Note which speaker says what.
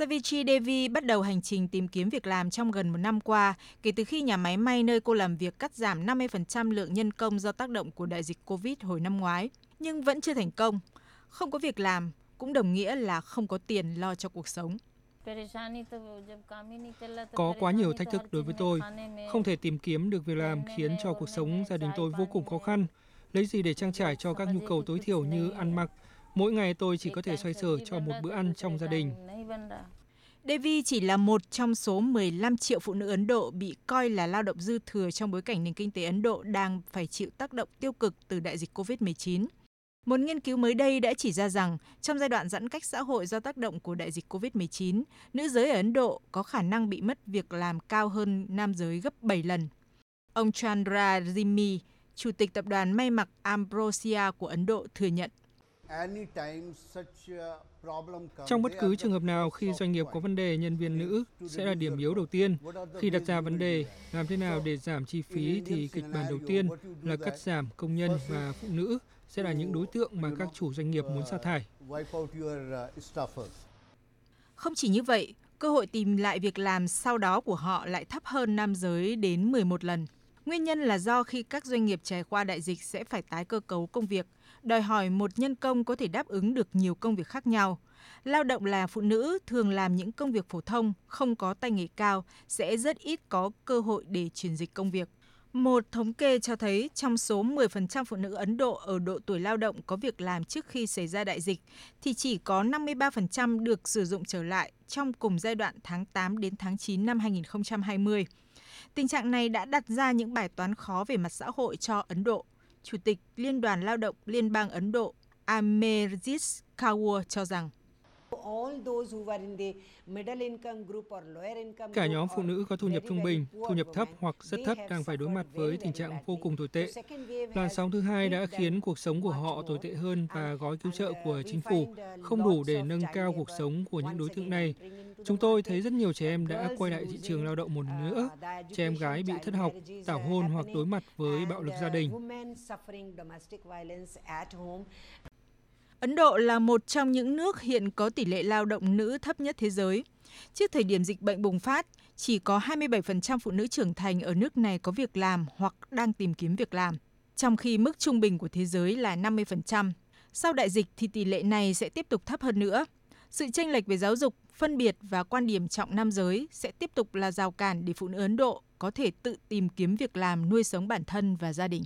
Speaker 1: Savichi Devi bắt đầu hành trình tìm kiếm việc làm trong gần một năm qua, kể từ khi nhà máy may nơi cô làm việc cắt giảm 50% lượng nhân công do tác động của đại dịch Covid hồi năm ngoái, nhưng vẫn chưa thành công. Không có việc làm cũng đồng nghĩa là không có tiền lo cho cuộc sống.
Speaker 2: Có quá nhiều thách thức đối với tôi. Không thể tìm kiếm được việc làm khiến cho cuộc sống gia đình tôi vô cùng khó khăn. Lấy gì để trang trải cho các nhu cầu tối thiểu như ăn mặc, Mỗi ngày tôi chỉ có thể xoay sở cho một bữa ăn trong gia đình.
Speaker 1: Devi chỉ là một trong số 15 triệu phụ nữ Ấn Độ bị coi là lao động dư thừa trong bối cảnh nền kinh tế Ấn Độ đang phải chịu tác động tiêu cực từ đại dịch COVID-19. Một nghiên cứu mới đây đã chỉ ra rằng trong giai đoạn giãn cách xã hội do tác động của đại dịch COVID-19, nữ giới ở Ấn Độ có khả năng bị mất việc làm cao hơn nam giới gấp 7 lần. Ông Chandra Jimmy, chủ tịch tập đoàn may mặc Ambrosia của Ấn Độ thừa nhận.
Speaker 2: Trong bất cứ trường hợp nào khi doanh nghiệp có vấn đề nhân viên nữ sẽ là điểm yếu đầu tiên. Khi đặt ra vấn đề làm thế nào để giảm chi phí thì kịch bản đầu tiên là cắt giảm công nhân và phụ nữ sẽ là những đối tượng mà các chủ doanh nghiệp muốn sa thải.
Speaker 1: Không chỉ như vậy, cơ hội tìm lại việc làm sau đó của họ lại thấp hơn nam giới đến 11 lần. Nguyên nhân là do khi các doanh nghiệp trải qua đại dịch sẽ phải tái cơ cấu công việc, đòi hỏi một nhân công có thể đáp ứng được nhiều công việc khác nhau. Lao động là phụ nữ thường làm những công việc phổ thông, không có tay nghề cao, sẽ rất ít có cơ hội để chuyển dịch công việc. Một thống kê cho thấy trong số 10% phụ nữ Ấn Độ ở độ tuổi lao động có việc làm trước khi xảy ra đại dịch, thì chỉ có 53% được sử dụng trở lại trong cùng giai đoạn tháng 8 đến tháng 9 năm 2020. Tình trạng này đã đặt ra những bài toán khó về mặt xã hội cho Ấn Độ. Chủ tịch Liên đoàn Lao động Liên bang Ấn Độ Amerjit Kaur cho rằng
Speaker 2: Cả nhóm phụ nữ có thu nhập trung bình, thu nhập thấp hoặc rất thấp đang phải đối mặt với tình trạng vô cùng tồi tệ. Làn sóng thứ hai đã khiến cuộc sống của họ tồi tệ hơn và gói cứu trợ của chính phủ không đủ để nâng cao cuộc sống của những đối tượng này. Chúng tôi thấy rất nhiều trẻ em đã quay lại thị trường lao động một nữa. Trẻ em gái bị thất học, tảo hôn hoặc đối mặt với bạo lực gia đình.
Speaker 1: Ấn Độ là một trong những nước hiện có tỷ lệ lao động nữ thấp nhất thế giới. Trước thời điểm dịch bệnh bùng phát, chỉ có 27% phụ nữ trưởng thành ở nước này có việc làm hoặc đang tìm kiếm việc làm, trong khi mức trung bình của thế giới là 50%. Sau đại dịch thì tỷ lệ này sẽ tiếp tục thấp hơn nữa. Sự chênh lệch về giáo dục, phân biệt và quan điểm trọng nam giới sẽ tiếp tục là rào cản để phụ nữ Ấn Độ có thể tự tìm kiếm việc làm nuôi sống bản thân và gia đình.